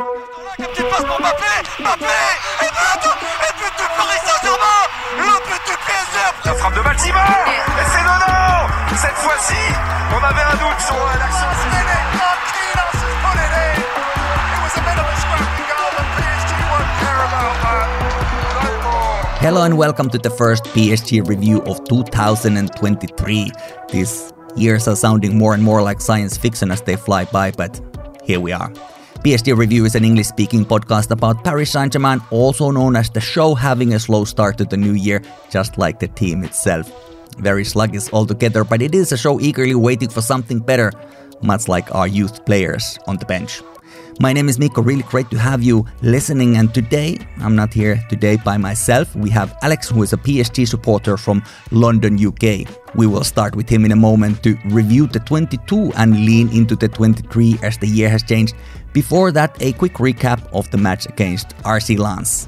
Une petite passe pour Mbappé, Mbappé, et but, et but de Paris Saint-Germain, le but du PSG. La frappe de Baltimore, et c'est Nono Cette fois-ci, on avait un doute sur l'action. Marquinhos has put it in. It was a bit of a scrappy goal, but PSG won't care about that. No more. Hello and welcome to the first PSG review of 2023. These years are sounding more and more like science fiction as they fly by, but here we are. PSG Review is an English speaking podcast about Paris Saint Germain, also known as the show having a slow start to the new year, just like the team itself. Very sluggish altogether, but it is a show eagerly waiting for something better, much like our youth players on the bench. My name is Mikko, really great to have you listening. And today, I'm not here today by myself. We have Alex, who is a PSG supporter from London, UK. We will start with him in a moment to review the 22 and lean into the 23 as the year has changed. Before that, a quick recap of the match against RC Lens.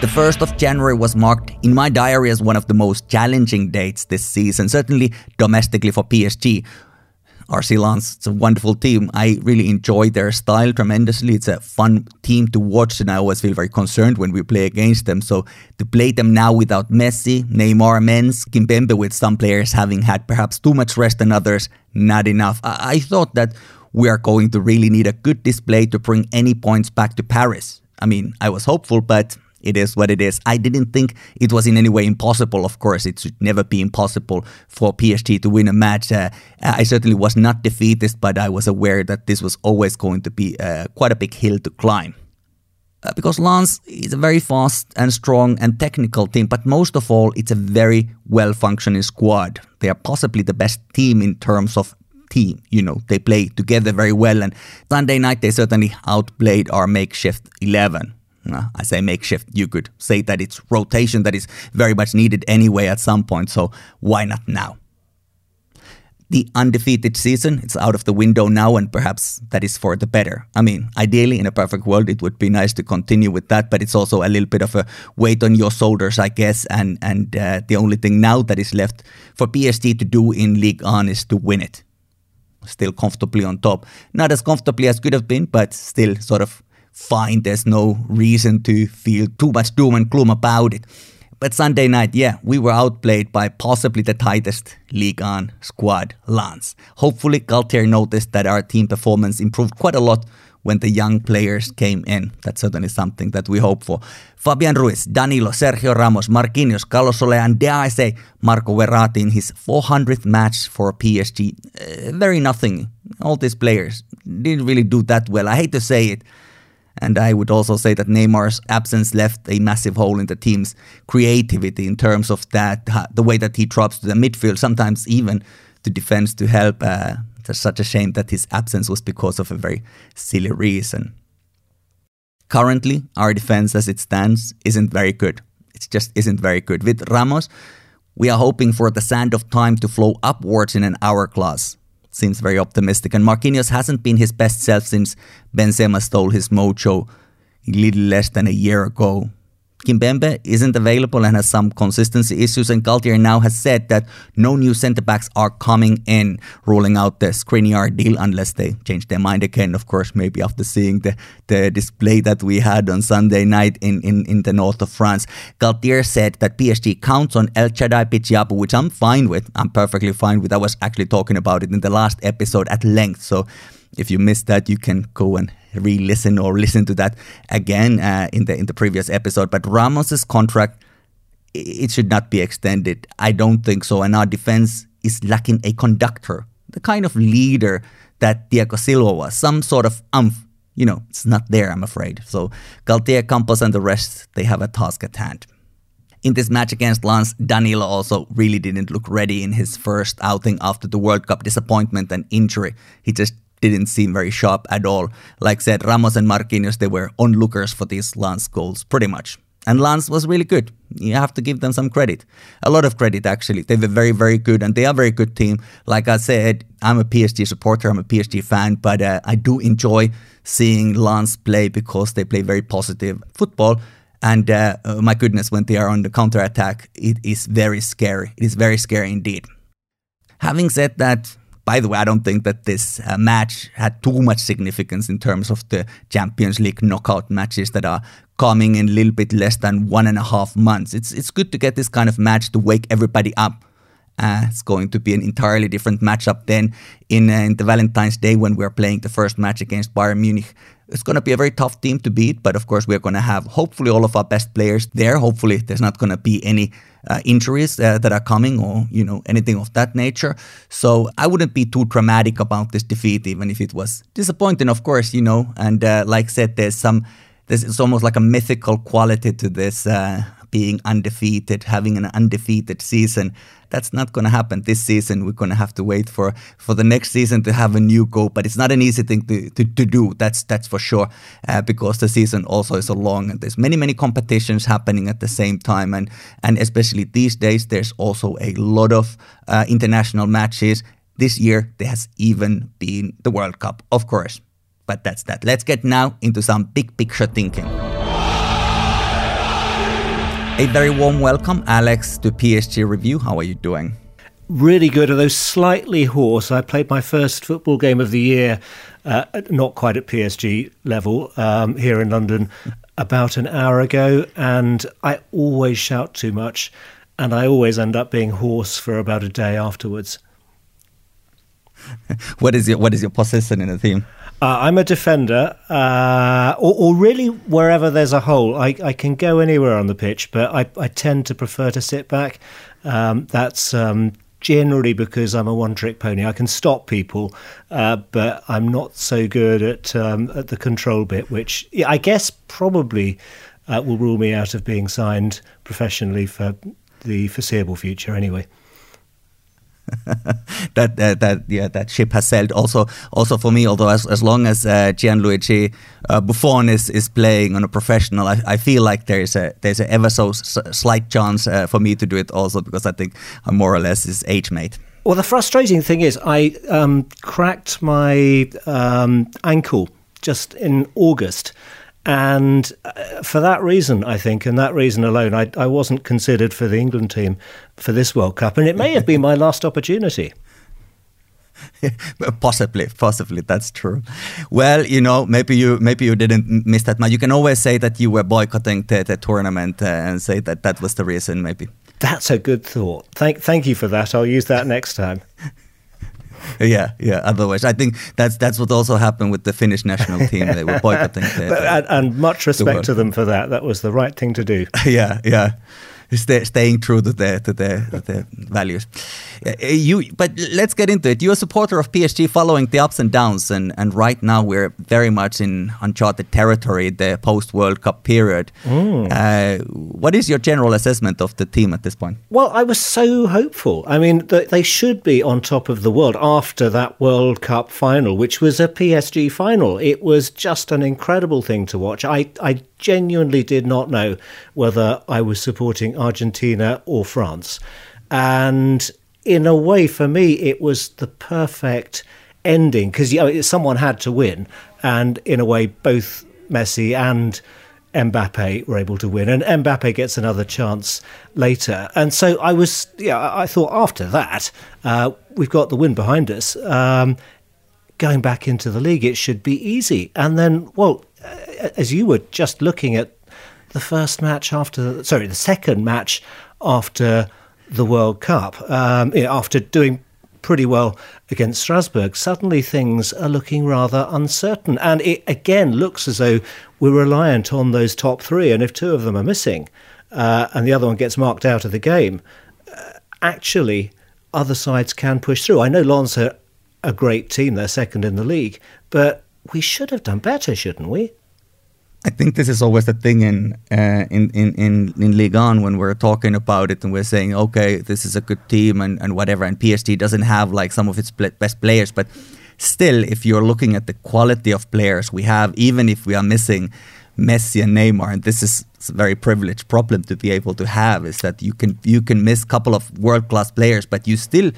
The 1st of January was marked in my diary as one of the most challenging dates this season, certainly domestically for PSG. RC Lens, it's a wonderful team. I really enjoy their style tremendously. It's a fun team to watch, and I always feel very concerned when we play against them. So to play them now without Messi, Neymar, Menz, Kimpembe, with some players having had perhaps too much rest and others not enough, I, I thought that we are going to really need a good display to bring any points back to Paris. I mean, I was hopeful, but it is what it is. I didn't think it was in any way impossible. Of course, it should never be impossible for PSG to win a match. Uh, I certainly was not defeatist, but I was aware that this was always going to be uh, quite a big hill to climb. Uh, because Lens is a very fast and strong and technical team, but most of all, it's a very well functioning squad. They are possibly the best team in terms of team. You know, they play together very well, and Sunday night they certainly outplayed our makeshift 11. I say makeshift. You could say that it's rotation that is very much needed anyway at some point, so why not now? The undefeated season, it's out of the window now, and perhaps that is for the better. I mean, ideally, in a perfect world, it would be nice to continue with that, but it's also a little bit of a weight on your shoulders, I guess. And and uh, the only thing now that is left for PSG to do in Ligue 1 is to win it. Still comfortably on top. Not as comfortably as could have been, but still sort of fine. There's no reason to feel too much doom and gloom about it. But Sunday night, yeah, we were outplayed by possibly the tightest Ligue 1 squad, Lens. Hopefully, Galtier noticed that our team performance improved quite a lot when the young players came in. That's certainly something that we hope for. Fabian Ruiz, Danilo, Sergio Ramos, Marquinhos, Carlos Soler, and dare I say, Marco Verratti in his 400th match for PSG. Uh, very nothing. All these players didn't really do that well. I hate to say it. And I would also say that Neymar's absence left a massive hole in the team's creativity in terms of that, the way that he drops to the midfield, sometimes even to defense to help. Uh, it's such a shame that his absence was because of a very silly reason. Currently, our defense as it stands isn't very good. It just isn't very good. With Ramos, we are hoping for the sand of time to flow upwards in an hourglass seems very optimistic. And Marquinhos hasn't been his best self since Benzema stole his mojo a little less than a year ago. Kimpembe isn't available and has some consistency issues, and Galtier now has said that no new centre backs are coming in, ruling out the Skriniar deal unless they change their mind again. Of course, maybe after seeing the, the display that we had on Sunday night in, in, in the north of France. Galtier said that PSG counts on El Chadaille Bitshiabu, which I'm fine with. I'm perfectly fine with. I was actually talking about it in the last episode at length, so if you missed that, you can go and re-listen or listen to that again uh, in the in the previous episode. But Ramos's contract it should not be extended. I don't think so. And our defense is lacking a conductor, the kind of leader that Thiago Silva was, some sort of umph. You know, it's not there, I'm afraid. So Galtier, Campos, and the rest, they have a task at hand. In this match against Lens, Danilo also really didn't look ready in his first outing after the World Cup disappointment and injury. He just didn't seem very sharp at all. Like said, Ramos and Marquinhos, they were onlookers for these Lens goals, pretty much. And Lens was really good. You have to give them some credit. A lot of credit, actually. They were very, very good, and they are a very good team. Like I said, I'm a PSG supporter, I'm a PSG fan, but uh, I do enjoy seeing Lens play because they play very positive football. And uh, uh, my goodness, when they are on the counter attack, it is very scary. It is very scary indeed. Having said that, by the way, I don't think that this uh, match had too much significance in terms of the Champions League knockout matches that are coming in a little bit less than one and a half months. It's it's good to get this kind of match to wake everybody up. Uh, it's going to be an entirely different matchup then in, uh, in the Valentine's Day when we're playing the first match against Bayern Munich. It's going to be a very tough team to beat, but of course we're going to have hopefully all of our best players there. Hopefully there's not going to be any uh, injuries uh, that are coming or you know anything of that nature. So I wouldn't be too dramatic about this defeat, even if it was disappointing, of course, you know. And uh, like said, there's some This, it's almost like a mythical quality to this uh, being undefeated, having an undefeated season. That's not going to happen this season. We're going to have to wait for, for the next season to have a new goal. But it's not an easy thing to, to, to do. That's that's for sure. Uh, because the season also is so long and there's many many competitions happening at the same time. And and especially these days, there's also a lot of uh, international matches. This year there has even been the World Cup, of course. But that's that. Let's get now into some big picture thinking. A very warm welcome, Alex, to PSG Review. How are you doing? Really good, although slightly hoarse. I played my first football game of the year, uh, not quite at PSG level, um, here in London about an hour ago, and I always shout too much, and I always end up being hoarse for about a day afterwards. what is your What is your position in the team? Uh, I'm a defender, uh, or, or, really wherever there's a hole. I, I, can go anywhere on the pitch, but I, I tend to prefer to sit back. Um, that's um, generally because I'm a one-trick pony. I can stop people, uh, but I'm not so good at um, at the control bit, which I guess probably uh, will rule me out of being signed professionally for the foreseeable future. Anyway. that uh, that yeah that ship has sailed. Also also for me although as, as long as uh, Gianluigi uh, Buffon is, is playing on a professional I, I feel like there's a there's a ever so slight chance uh, for me to do it also because I think I'm more or less his age mate. Well the frustrating thing is I um, cracked my um, ankle just in August and uh, for that reason, I think, and that reason alone, I, I wasn't considered for the England team for this World Cup. And it may have been my last opportunity. possibly possibly that's true. Well you know maybe you maybe you didn't miss that much. You can always say that you were boycotting the, the tournament uh, and say that that was the reason maybe. That's a good thought. Thank thank you for that. I'll use that next time yeah, yeah. Otherwise, I think that's that's what also happened with the Finnish national team. They were boycotting. The, and, and, much respect the to them for that. That was the right thing to do. yeah, yeah. Stay, staying true to their to their, to their values. Uh, you, but let's get into it. You're a supporter of PSG, following the ups and downs, and and right now we're very much in uncharted territory, the post World Cup period. Mm. Uh, what is your general assessment of the team at this point? Well, I was so hopeful. I mean, they should be on top of the world after that World Cup final, which was a PSG final. It was just an incredible thing to watch. I I genuinely did not know whether I was supporting Argentina or France. And in a way, for me, it was the perfect ending because you know, someone had to win. And in a way, both Messi and Mbappe were able to win, and Mbappe gets another chance later. And so I was, yeah, I thought after that, uh, we've got the win behind us. Um, going back into the league, it should be easy. And then, well, as you were just looking at the first match after, sorry, the second match after the World Cup, um, after doing pretty well against Strasbourg, suddenly things are looking rather uncertain. And it again looks as though we're reliant on those top three. And if two of them are missing uh, and the other one gets marked out of the game, uh, actually, other sides can push through. I know Lens are a great team, they're second in the league, but we should have done better, shouldn't we? I think this is always the thing in uh, in in in in Ligue 1 when we're talking about it and we're saying, okay, this is a good team and, and whatever, and PSG doesn't have like some of its best players, but still, if you're looking at the quality of players we have, even if we are missing Messi and Neymar, and this is a very privileged problem to be able to have, is that you can you can miss a couple of world class players, but you still,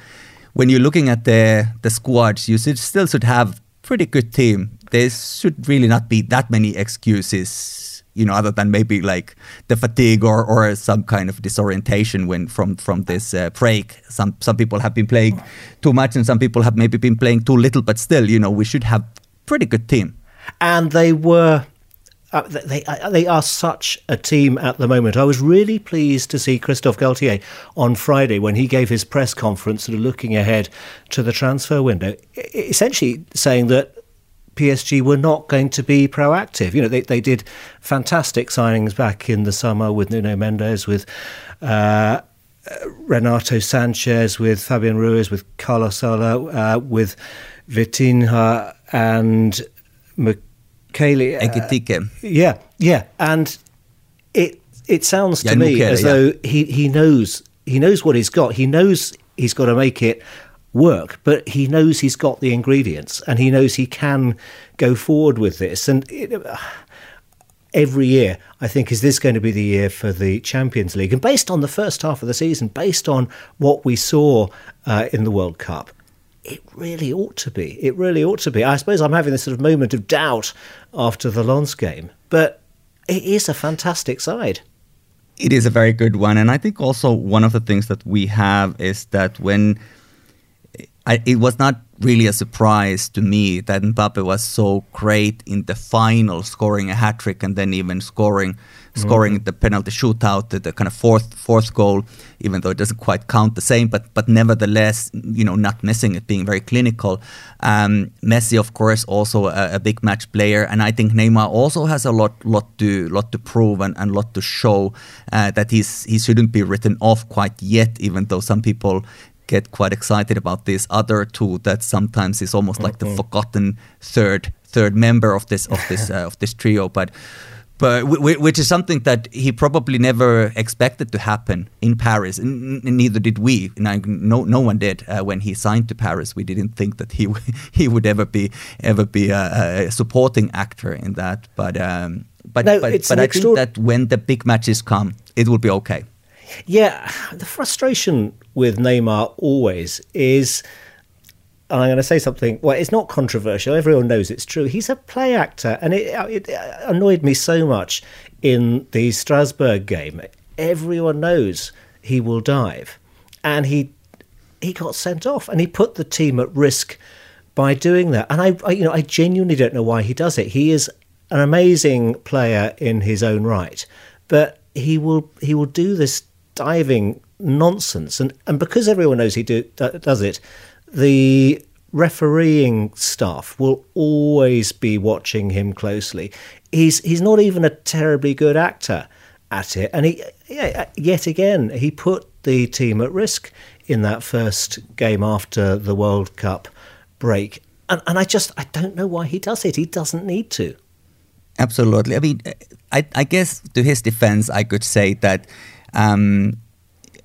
when you're looking at the the squads, you should, still should have pretty good team there should really not be that many excuses you know, other than maybe like the fatigue or, or some kind of disorientation when from from this uh, break. Some some people have been playing too much, and some people have maybe been playing too little. But still, you know, we should have pretty good team. And they were. Uh, they uh, they are such a team at the moment. I was really pleased to see Christophe Galtier on Friday when he gave his press conference, sort of looking ahead to the transfer window, essentially saying that PSG were not going to be proactive. You know, they, they did fantastic signings back in the summer with Nuno Mendes, with uh, Renato Sanches, with Fabian Ruiz, with Carlos Soler, uh, with Vitinha and Mukiele. Uh, yeah, yeah. And it it sounds to yeah, me Mukiele, as yeah. though he, he knows he knows what he's got. He knows he's got to make it work, but he knows he's got the ingredients and he knows he can go forward with this. And it, uh, every year, I think, is this going to be the year for the Champions League? And based on the first half of the season, based on what we saw uh, in the World Cup, it really ought to be. It really ought to be. I suppose I'm having this sort of moment of doubt after the Lens game, but it is a fantastic side. It is a very good one. And I think also one of the things that we have is that when I, it was not really a surprise to me that Mbappe was so great in the final, scoring a hat trick and then even scoring scoring mm-hmm. the penalty shootout, the, the, kind of fourth fourth goal, even though it doesn't quite count the same, but but nevertheless, you know, not missing it, being very clinical. Um, Messi, of course, also a, a, big match player, and I think Neymar also has a lot lot to lot to prove and, and lot to show uh, that he's he shouldn't be written off quite yet, even though some people get quite excited about this other two that sometimes is almost like mm-hmm. the forgotten third third member of this of this uh, of this trio but but which is something that he probably never expected to happen in Paris. N- neither did we. no, no one did uh, when he signed to Paris. We didn't think that he he would ever be ever be a, a supporting actor in that. But um, but no, but, but I think that when the big matches come, it will be okay. Yeah, the frustration with Neymar always is. And I'm going to say something. Well, it's not controversial. Everyone knows it's true. He's a play actor, and it, uh, it uh, annoyed me so much in the Strasbourg game. Everyone knows he will dive, and he he got sent off, and he put the team at risk by doing that. And I, I you know, I genuinely don't know why he does it. He is an amazing player in his own right, but he will he will do this diving nonsense. And, and because everyone knows he do, does it, the refereeing staff will always be watching him closely. He's he's not even a terribly good actor at it, and he yet again he put the team at risk in that first game after the World Cup break. And, and I just I don't know why he does it. He doesn't need to. Absolutely. I mean, I, I guess to his defense, I could say that um,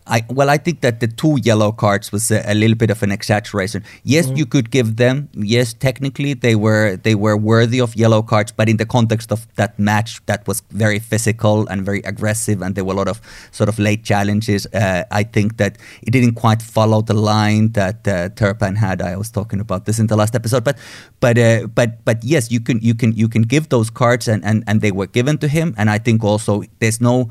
I, well, I think that the two yellow cards was a, a little bit of an exaggeration. Yes, mm-hmm. you could give them. Yes, technically they were they were worthy of yellow cards, but in the context of that match, that was very physical and very aggressive, and there were a lot of sort of late challenges. Uh, I think that it didn't quite follow the line that uh, Turpin had. I was talking about this in the last episode, but but uh, but but yes, you can you can you can give those cards, and and and they were given to him, and I think also there's no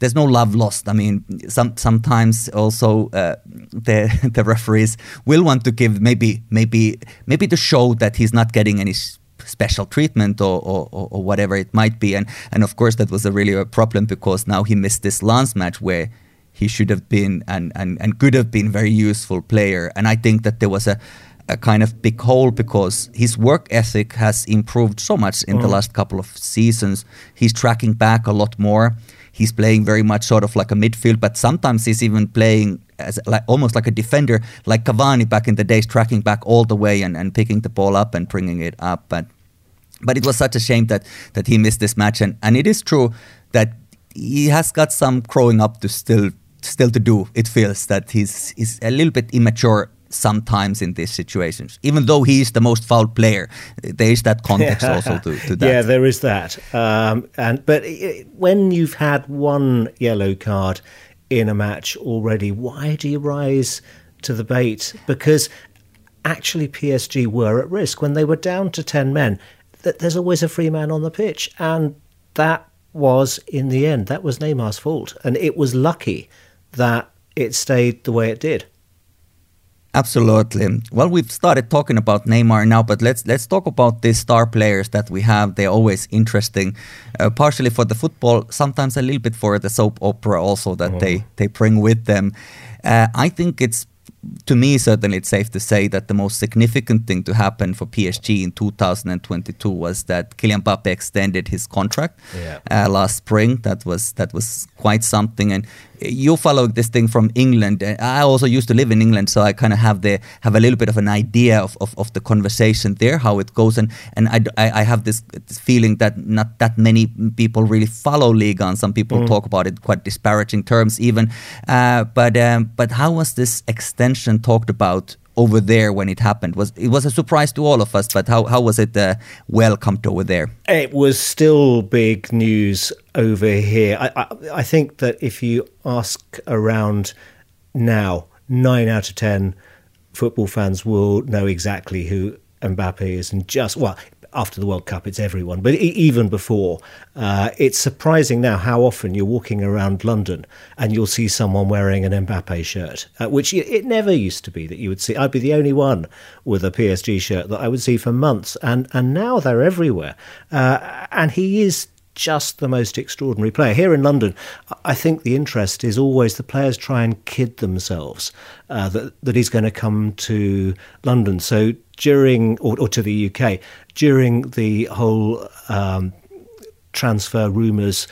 there's no love lost. I mean, some sometimes also uh, the the referees will want to give maybe maybe maybe to show that he's not getting any special treatment or, or, or whatever it might be. And and of course that was a really a problem because now he missed this Lens match where he should have been and, and, and could have been very useful player. And I think that there was a a kind of big hole because his work ethic has improved so much in mm. the last couple of seasons. He's tracking back a lot more he's playing very much sort of like a midfield, but sometimes he's even playing as like almost like a defender, like Cavani back in the days, tracking back all the way and, and picking the ball up and bringing it up. But but it was such a shame that that he missed this match, and and it is true that he has got some growing up to still still to do. It feels that he's he's a little bit immature sometimes in these situations, even though he is the most foul player. There is that context also to, to, that. Yeah, there is that. Um, and but when you've had one yellow card in a match already, why do you rise to the bait? Because actually, PSG were at risk when they were down to ten men. That there's always a free man on the pitch, and that was in the end that was Neymar's fault, and it was lucky that it stayed the way it did. Absolutely. Well, we've started talking about Neymar now, but let's let's talk about these star players that we have. They're always interesting, uh, partially for the football, sometimes a little bit for the soap opera also that oh. they they bring with them. Uh, I think it's to me, certainly, it's safe to say that the most significant thing to happen for PSG in 2022 was that Kylian Mbappe extended his contract yeah. uh, last spring. That was that was quite something. And you follow this thing from England. I also used to live in England, so I kind of have the have a little bit of an idea of, of, of the conversation there, how it goes, and and I, I, have this, this, feeling that not that many people really follow Liga, and some people mm. talk about it quite disparaging terms even. Uh, but um, but how was this extension talked about over there when it happened? Was it was a surprise to all of us, but how how was it uh, welcomed over there? It was still big news over here. I, I, I think that if you ask around now, nine out of ten football fans will know exactly who Mbappe is, and just well, after the World Cup, it's everyone. But even before, uh, it's surprising now how often you're walking around London and you'll see someone wearing an Mbappe shirt, uh, which it never used to be that you would see. I'd be the only one with a PSG shirt that I would see for months, and and now they're everywhere. Uh, and he is just the most extraordinary player. Here in London, I think the interest is always the players try and kid themselves uh, that, that he's going to come to London. So during, or, or to the UK, during the whole um, transfer rumours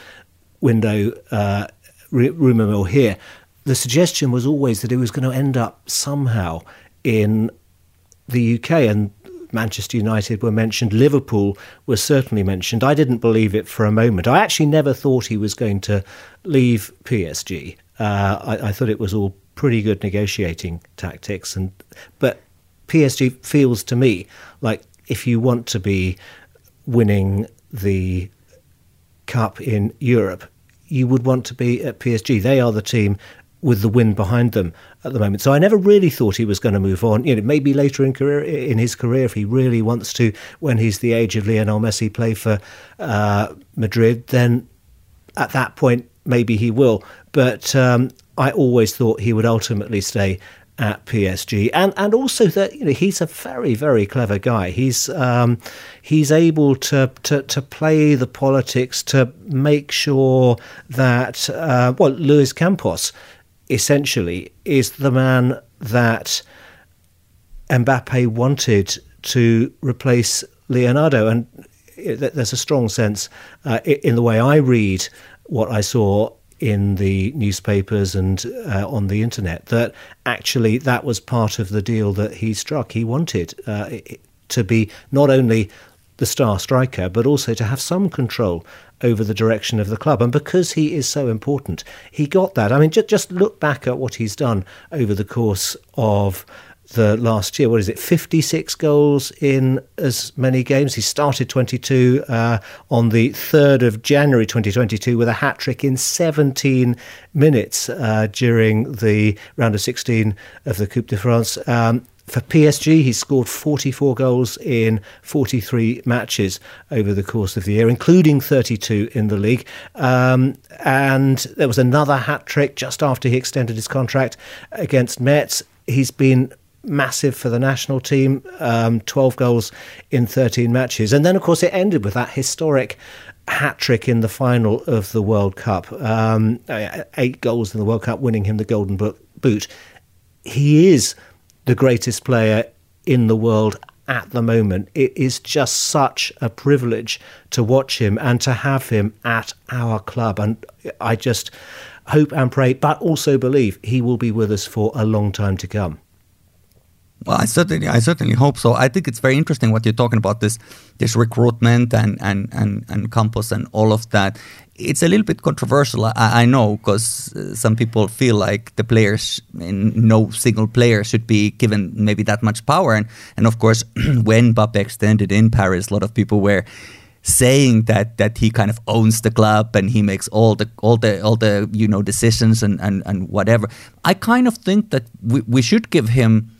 window, uh, rumour mill here, the suggestion was always that it was going to end up somehow in the UK. And Manchester United were mentioned, Liverpool was certainly mentioned. I didn't believe it for a moment. I actually never thought he was going to leave PSG. Uh, I, I, thought it was all pretty good negotiating tactics, and but PSG feels to me like if you want to be winning the cup in Europe, you would want to be at PSG. They are the team with the wind behind them at the moment. So I never really thought he was going to move on. You know, maybe later in career in his career, if he really wants to, when he's the age of Lionel Messi, play for uh, Madrid, then at that point maybe he will. But um, I always thought he would ultimately stay at PSG, and and also that you know he's a very very clever guy. He's um, he's able to, to to play the politics to make sure that uh, well Luis Campos essentially is the man that Mbappe wanted to replace Leonardo. And there's a strong sense uh, in the way I read what I saw in the newspapers and uh, on the internet that actually that was part of the deal that he struck. He wanted uh, to be not only the star striker, but also to have some control over the direction of the club. And because he is so important, he got that. I mean, just, just look back at what he's done over the course of the last year. What is it? 56 goals in as many games. He started 22 uh, on the 3rd of January 2022 with a hat trick in 17 minutes uh, during the round of 16 of the Coupe de France. Um, for PSG, he scored 44 goals in 43 matches over the course of the year, including 32 in the league. Um, and there was another hat trick just after he extended his contract against Metz. He's been massive for the national team, um, 12 goals in 13 matches. And then, of course, it ended with that historic hat trick in the final of the World Cup. Um, eight goals in the World Cup, winning him the Golden Boot. He is the greatest player in the world at the moment. It is just such a privilege to watch him and to have him at our club. And I just hope and pray, but also believe he will be with us for a long time to come. Well, I certainly, I certainly hope so. I think it's very interesting what you're talking about this, this recruitment and and and and Campos and all of that. It's a little bit controversial, I, I know, because uh, some people feel like the players, no single player should be given maybe that much power. And and of course, when Mbappe extended in Paris, a lot of people were saying that that he kind of owns the club and he makes all the all the all the you know decisions and and, and whatever. I kind of think that we, we should give him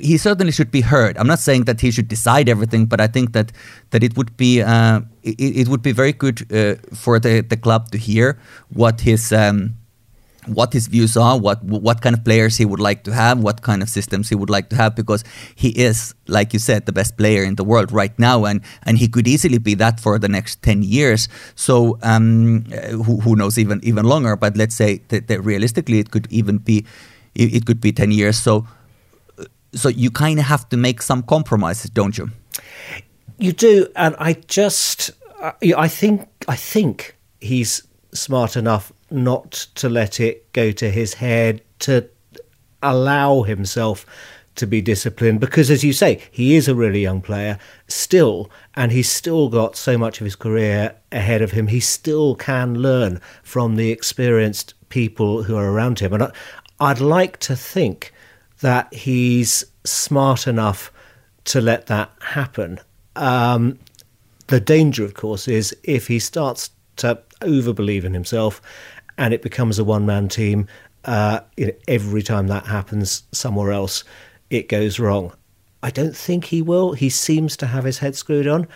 he certainly should be heard. I'm not saying that he should decide everything, but I think that that it would be uh, it, it, would be very good uh, for the, the club to hear what his um, what his views are, what what kind of players he would like to have, what kind of systems he would like to have, because he is, like you said, the best player in the world right now, and and he could easily be that for the next ten years. So um, who, who knows even even longer? But let's say that, that realistically, it could even be it, it could be ten years. So so you kind of have to make some compromises, don't you? You do, and I just I think I think he's smart enough not to let it go to his head, to allow himself to be disciplined because as you say he is a really young player still and he's still got so much of his career ahead of him he still can learn from the experienced people who are around him and I, I'd like to think that he's smart enough to let that happen um, the danger of course is if he starts to overbelieve in himself and it becomes a one man team. Uh, you know, every time that happens somewhere else, it goes wrong. I don't think he will. He seems to have his head screwed on,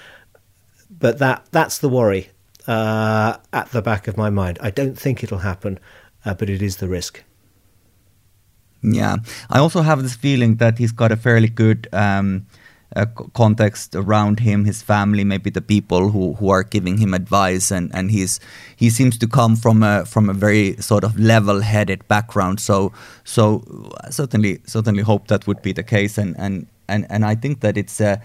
but that that's the worry uh, at the back of my mind. I don't think it'll happen, uh, but it is the risk. Yeah, I also have this feeling that he's got a fairly good. Um, uh, context around him, his family, maybe the people who, who are giving him advice, and, and he's he seems to come from a from a very sort of level-headed background. So so certainly certainly hope that would be the case, and and and, and I think that it's uh,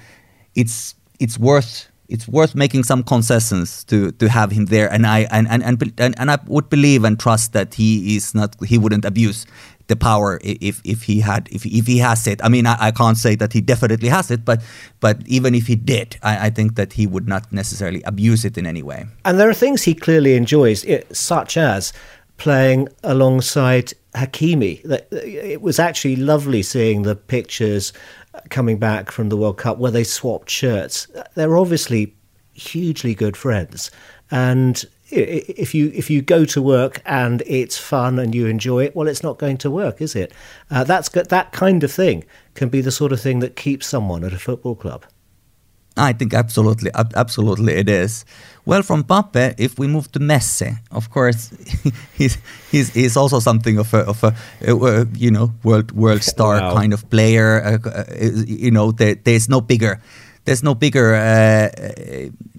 it's it's worth it's worth making some concessions to to have him there and I and, and and and I would believe and trust that he is not he wouldn't abuse the power if if he had if if he has it. I mean, I, I can't say that he definitely has it, but but even if he did, I, I, think that he would not necessarily abuse it in any way. And there are things he clearly enjoys, such as playing alongside Hakimi. It was actually lovely seeing the pictures coming back from the World Cup where they swapped shirts. They're obviously hugely good friends, and if you if you go to work and it's fun and you enjoy it, well, it's not going to work, is it? Uh, that's that kind of thing can be the sort of thing that keeps someone at a football club. I think absolutely, absolutely it is. Well, from Mbappe, if we move to Messi, of course, he's he's, he's also something of a of a, uh, you know world world star wow. kind of player. Uh, uh, you know, there, there's no bigger there's no bigger uh,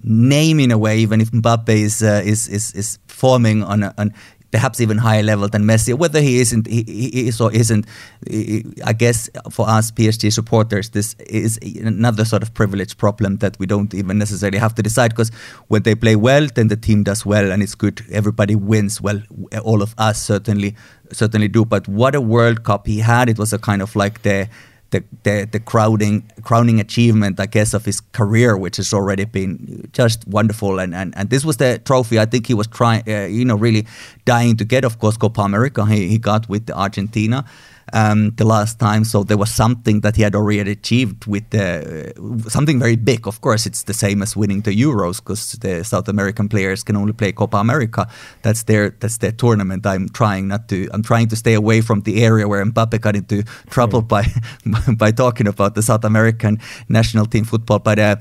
name in a way, even if Mbappe is uh, is, is is forming on a, on perhaps even higher level than Messi. Whether he isn't, he, is or isn't. I guess for us PSG supporters, this is another sort of privilege problem that we don't even necessarily have to decide. Because when they play well, then the team does well, and it's good. Everybody wins. Well, all of us certainly certainly do. But what a World Cup he had! It was a kind of like the the, the, the crowding crowning achievement, I guess, of his career, which has already been just wonderful. And, and, and this was the trophy I think he was trying, uh, you know, really dying to get. Of course, Copa America he, he got with Argentina um, the last time. So there was something that he had already achieved with the, uh, something very big. Of course, it's the same as winning the Euros because the South American players can only play Copa America. That's their that's their tournament. I'm trying not to. I'm trying to stay away from the area where Mbappe got into trouble by by talking about the South American national team football. But uh,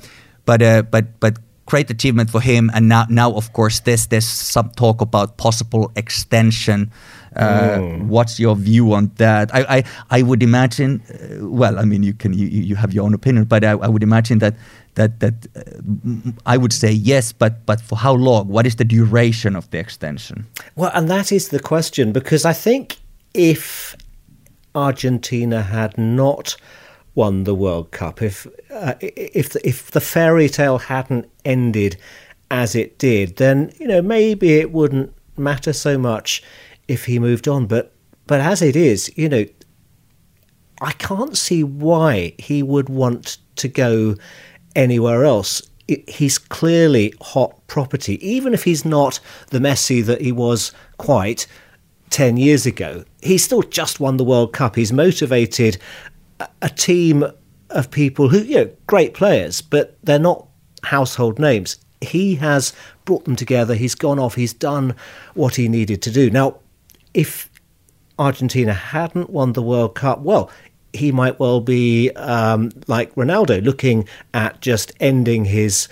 but uh, but but great achievement for him. And now, now of course, there's there's some talk about possible extension mm. What's your view on that? I I, I would imagine. Uh, well, I mean, you can you, you have your own opinion, but I, I would imagine that that that uh, I would say yes, but but for how long? What is the duration of the extension? Well, and that is the question because I think if Argentina had not won the World Cup, if uh, if the, if the fairy tale hadn't ended as it did, then you know maybe it wouldn't matter so much if he moved on. But but as it is, you know, I can't see why he would want to go anywhere else. he's clearly hot property, even if he's not the Messi that he was quite 10 years ago. He's still just won the World Cup. He's motivated a, a team of people who, you know, great players, but they're not household names. He has brought them together. He's gone off. He's done what he needed to do. Now, if Argentina hadn't won the World Cup, well, he might well be um, like Ronaldo, looking at just ending his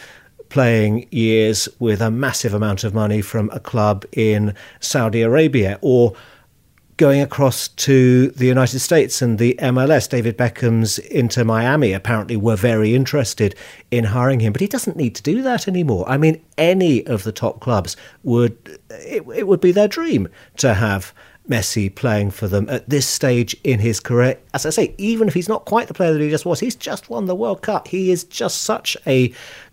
playing years with a massive amount of money from a club in Saudi Arabia or going across to the United States and the MLS. David Beckham's Inter Miami apparently were very interested in hiring him, but he doesn't need to do that anymore. I mean, any of the top clubs would it, it would be their dream to have Messi playing for them at this stage in his career. As I say, even if he's not quite the player that he just was, he's just won the World Cup. He is just such a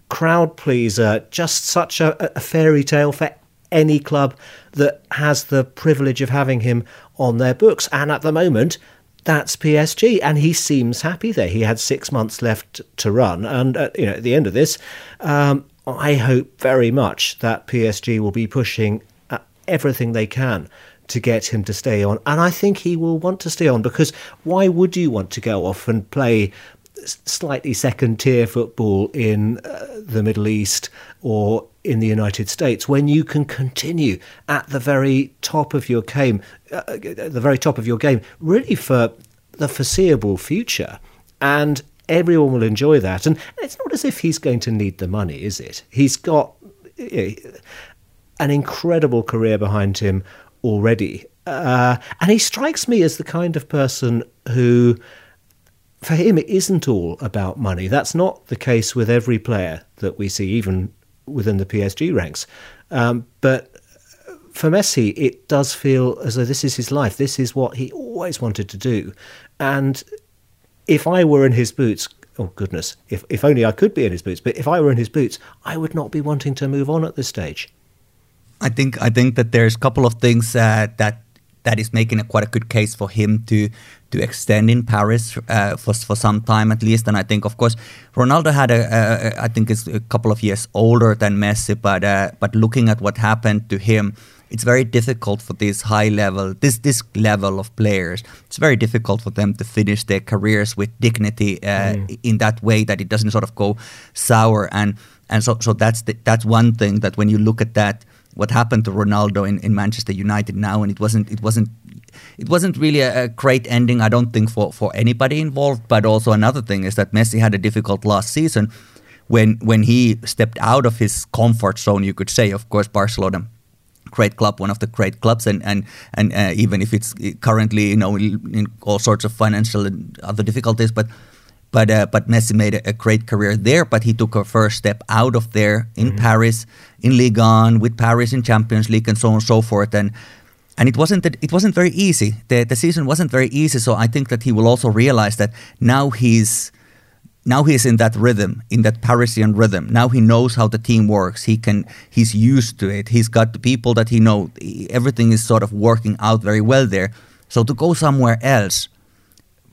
crowd pleaser, just such a, a fairy tale for any club that has the privilege of having him on their books. And at the moment, that's PSG, and he seems happy there. He had six months left to run, and uh, you know, at the end of this, um, I hope very much that PSG will be pushing uh, everything they can to get him to stay on, and I think he will want to stay on because why would you want to go off and play slightly second tier football in uh, the Middle East or in the United States when you can continue at the very top of your game, uh, the very top of your game, really for the foreseeable future. And everyone will enjoy that. And it's not as if he's going to need the money, is it? He's got you know, an incredible career behind him already. Uh, and he strikes me as the kind of person who for him, it isn't all about money. That's not the case with every player that we see, even within the PSG ranks. Um, but for Messi, it does feel as though this is his life. This is what he always wanted to do. And if I were in his boots, oh goodness, if, if only I could be in his boots, but if I were in his boots, I would not be wanting to move on at this stage. I think I think that there's a couple of things uh, that that is making a quite a good case for him to to extend in Paris uh, for for some time at least. And I think, of course, Ronaldo had a, a I think is a couple of years older than Messi, but uh, but looking at what happened to him. It's very difficult for this high level, this this level of players. It's very difficult for them to finish their careers with dignity uh, mm. in that way that it doesn't sort of go sour. And and so so that's the, that's one thing that when you look at that, what happened to Ronaldo in, in Manchester United now, and it wasn't it wasn't it wasn't really a, a, great ending, I don't think, for, for anybody involved. But also another thing is that Messi had a difficult last season when when he stepped out of his comfort zone, you could say. Of course, Barcelona, great club, one of the great clubs, and and and uh, even if it's currently you know in all sorts of financial and other difficulties, but. But, uh, but Messi made a, a, great career there, but he took a first step out of there in mm-hmm. Paris, in Ligue 1, with Paris in Champions League, and so on and so forth. And and it wasn't that it wasn't very easy. The the season wasn't very easy. So I think that he will also realize that now he's now he's in that rhythm, in that Parisian rhythm. Now he knows how the team works. He can he's used to it. He's got the people that he knows. Everything is sort of working out very well there. So to go somewhere else,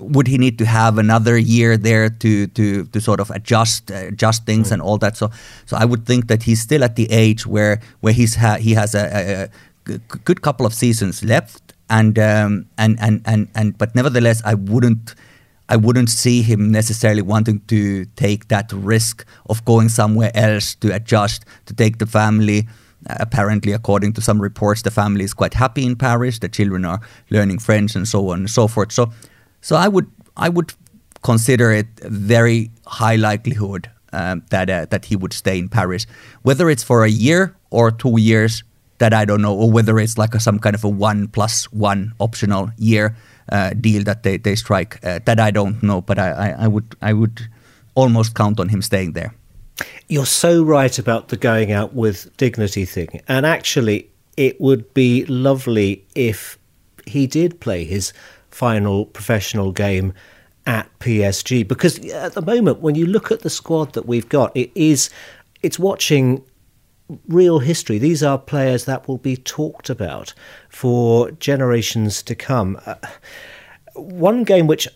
would he need to have another year there to to to sort of adjust uh, adjust things mm. and all that? So so I would think that he's still at the age where where he's ha- he has a, a, good couple of seasons left, and um, and and and and but nevertheless, I wouldn't. I wouldn't see him necessarily wanting to take that risk of going somewhere else to adjust, to take the family. Uh, apparently, according to some reports, the family is quite happy in Paris. The children are learning French and so on and so forth. So, so I would I would consider it very high likelihood um, that uh, that he would stay in Paris, whether it's for a year or two years that I don't know, or whether it's like a, some kind of a one plus one optional year uh, deal that they, they strike. Uh, that I don't know, but I, I, I, would I would almost count on him staying there. You're so right about the going out with dignity thing, and actually, it would be lovely if he did play his final professional game at PSG because at the moment when you look at the squad that we've got it is it's watching real history. These are players that will be talked about for generations to come. Uh, one game which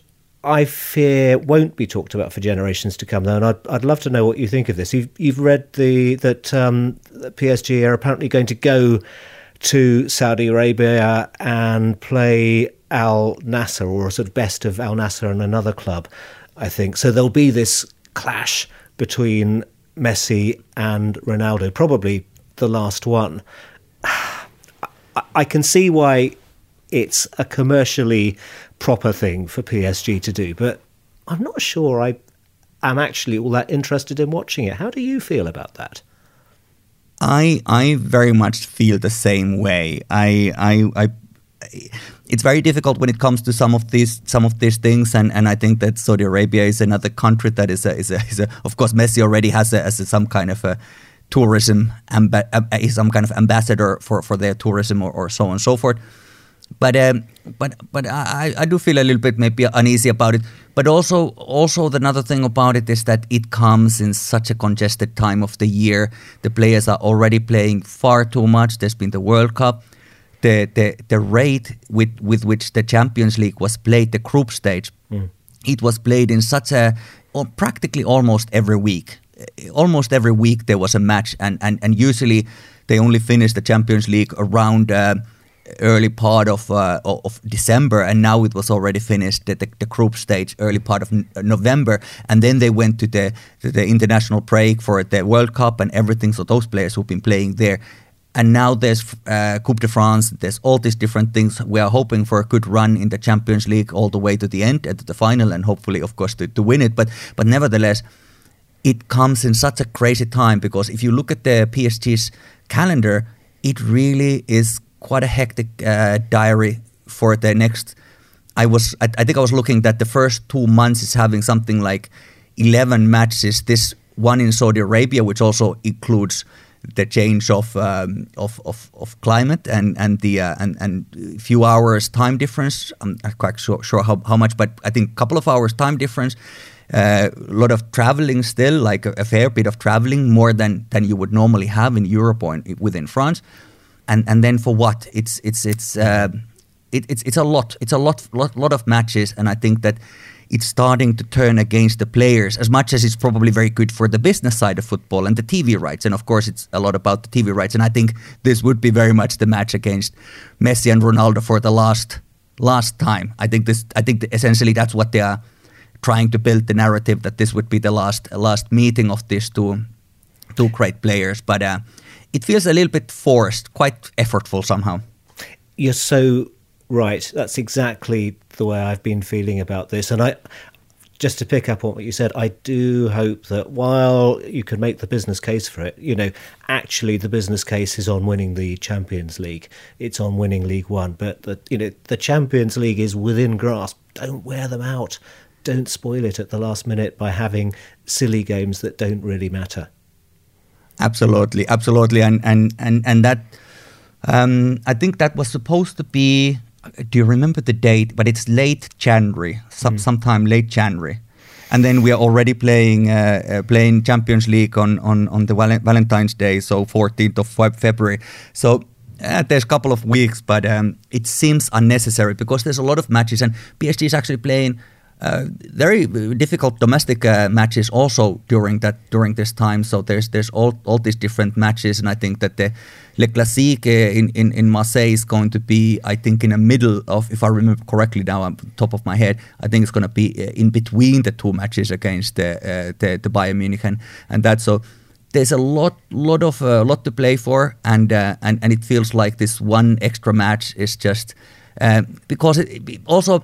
I fear won't be talked about for generations to come, though, and I'd, I'd love to know what you think of this. You've, you've read the that um, PSG are apparently going to go to Saudi Arabia and play Al Nassr, or sort of best of Al Nassr and another club, I think. So there'll be this clash between Messi and Ronaldo, probably the last one. I can see why it's a commercially proper thing for PSG to do. But I'm not sure I am actually all that interested in watching it. How do you feel about that? I I very much feel the same way. I I, I it's very difficult when it comes to some of these some of these things, and, and I think that Saudi Arabia is another country that is a, is a, is a of course Messi already has a, as a, some kind of a tourism amba- uh, some kind of ambassador for, for their tourism or, or so on and so forth. But um, but but I, I do feel a little bit maybe uneasy about it. But also also another thing about it is that it comes in such a congested time of the year. The players are already playing far too much. There's been the World Cup. The the, the rate with, with which the Champions League was played, the group stage, mm. it was played in such a or practically almost every week. Almost every week there was a match, and, and, and usually they only finished the Champions League around. Uh, early part of uh, of December, and now it was already finished the, the, the, group stage early part of November, and then they went to the to the international break for the World Cup and everything. So those players who've been playing there. And now there's uh, Coupe de France. There's all these different things. We are hoping for a good run in the Champions League all the way to the end, and to the final, and hopefully, of course, to, to win it. But but nevertheless, it comes in such a crazy time because if you look at the PSG's calendar, it really is quite a hectic uh, diary for the next. I was I, I, think I was looking that the first two months is having something like eleven matches. This one in Saudi Arabia, which also includes the change of um, of, of, of climate and and the uh, and and few hours time difference. I'm not quite sure, sure how, how much, but I think a couple of hours time difference. A uh, lot of traveling still, like a, a, fair bit of traveling, more than than you would normally have in Europe or in, within France and and then for what? It's it's it's uh, it, it's it's a lot. It's a lot lot lot of matches, and I think that it's starting to turn against the players as much as it's probably very good for the business side of football and the TV rights. And of course, it's a lot about the TV rights. And I think this would be very much the match against Messi and Ronaldo for the last last time. I think this. I think essentially that's what they are trying to build the narrative that this would be the last last meeting of these two two great players. But uh, it feels a little bit forced, quite effortful somehow. You're so right. That's exactly the way I've been feeling about this. And I, just to pick up on what you said, I do hope that while you can make the business case for it, you know, actually the business case is on winning the Champions League. It's on winning Ligue 1, but the you know the Champions League is within grasp. Don't wear them out. Don't spoil it at the last minute by having silly games that don't really matter. Absolutely, absolutely, and and and and that um, I think that was supposed to be. Do you remember the date? But it's late January, some, mm. sometime late January, and then we are already playing uh, uh, playing Champions League on on on the val- Valentine's Day, so 14th of February. So uh, there's a couple of weeks, but um, it seems unnecessary because there's a lot of matches, and PSG is actually playing uh, very difficult domestic uh, matches also during that during this time. So there's there's all, all these different matches, and I think that the Le Classique in, in, in Marseille is going to be, I think, in the middle of, if I remember correctly now, on top of my head, I think it's going to be uh, in between the two matches against the uh, the, the Bayern Munich, and, and that so. There's a lot, lot of uh, lot to play for, and uh, and and it feels like this one extra match is just because it, also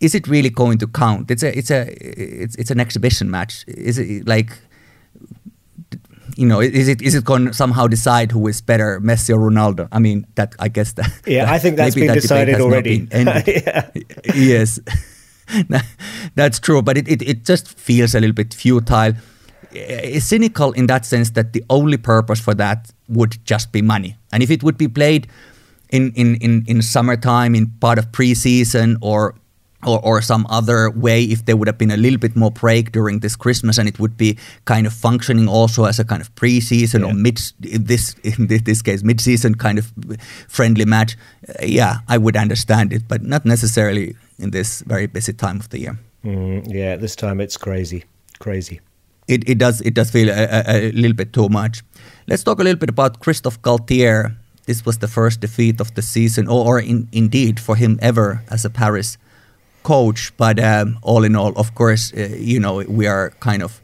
is it really going to count? It's a it's a it's it's an exhibition match. Is it like you know, is it is it going to somehow decide who is better, Messi or Ronaldo? I mean, that I guess that. Yeah, that, I think that's been that decided already. yeah. yes, that's true. But it, it it just feels a little bit futile. It's cynical in that sense that the only purpose for that would just be money, and if it would be played in in in, in summertime, in part of preseason, or or, or some other way if there would have been a little bit more break during this Christmas and it would be kind of functioning also as a kind of preseason yeah. or mid this in this case mid-season kind of friendly match. Yeah I would understand it but not necessarily in this very busy time of the year. Mm, yeah this time it's crazy crazy. It, it does it does feel a, a, a little bit too much. Let's talk a little bit about Christophe Galtier. This was the first defeat of the season or, or in, indeed for him ever as a Paris coach. But um, all in all, of course, uh, you know, we are kind of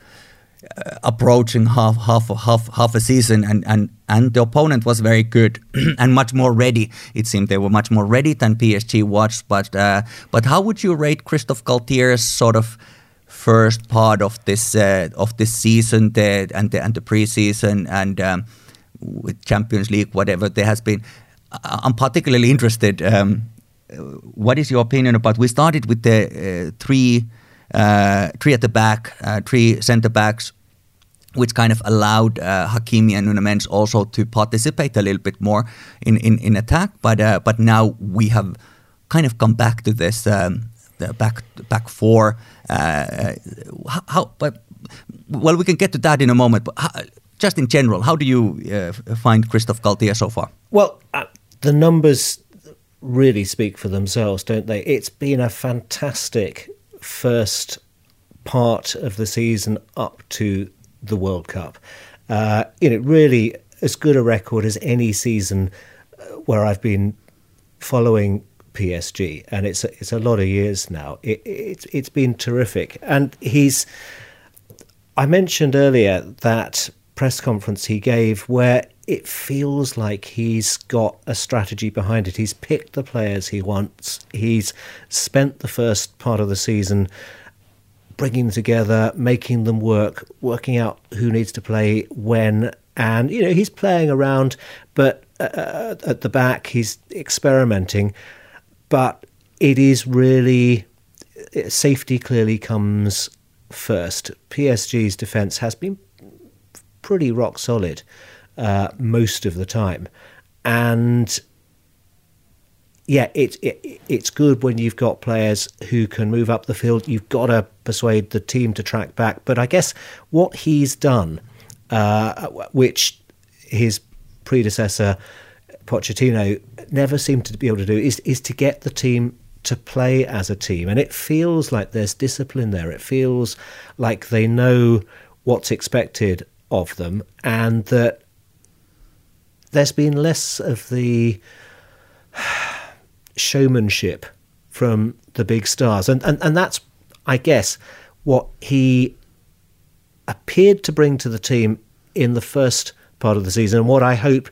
approaching half half half half a season and and and the opponent was very good and much more ready it seemed they were much more ready than PSG was but uh, but how would you rate Christophe Galtier's sort of first part of this uh, of this season the, and the and the preseason and um, with Champions League whatever there has been I'm particularly interested um, what is your opinion about we started with the uh, three uh, three at the back uh, three center backs which kind of allowed uh, Hakimi and Nuno also to participate a little bit more in, in, in attack. But uh, but now we have kind of come back to this um, back back four. Uh, how, but well, we can get to that in a moment. But how, just in general, how do you uh, find Christophe Galtier so far? Well, uh, the numbers really speak for themselves, don't they? It's been a fantastic first part of the season up to the World Cup. Uh, you know, really as good a record as any season uh, where I've been following PSG, and it's a, it's a lot of years now. It, it, it's been terrific, and he's. I mentioned earlier that press conference he gave where it feels like he's got a strategy behind it. He's picked the players he wants. He's spent the first part of the season bringing them together, making them work, working out who needs to play when. And, you know, he's playing around, but uh, at the back, he's experimenting. But it is really safety clearly comes first. PSG's defence has been pretty rock solid uh, most of the time. And yeah, it, it, it's good when you've got players who can move up the field. You've got to persuade the team to track back. But I guess what he's done, uh, which his predecessor Pochettino never seemed to be able to do, is is to get the team to play as a team. And it feels like there's discipline there. It feels like they know what's expected of them, and that there's been less of the showmanship from the big stars. And, and, and that's, I guess, what he appeared to bring to the team in the first part of the season. And what I hope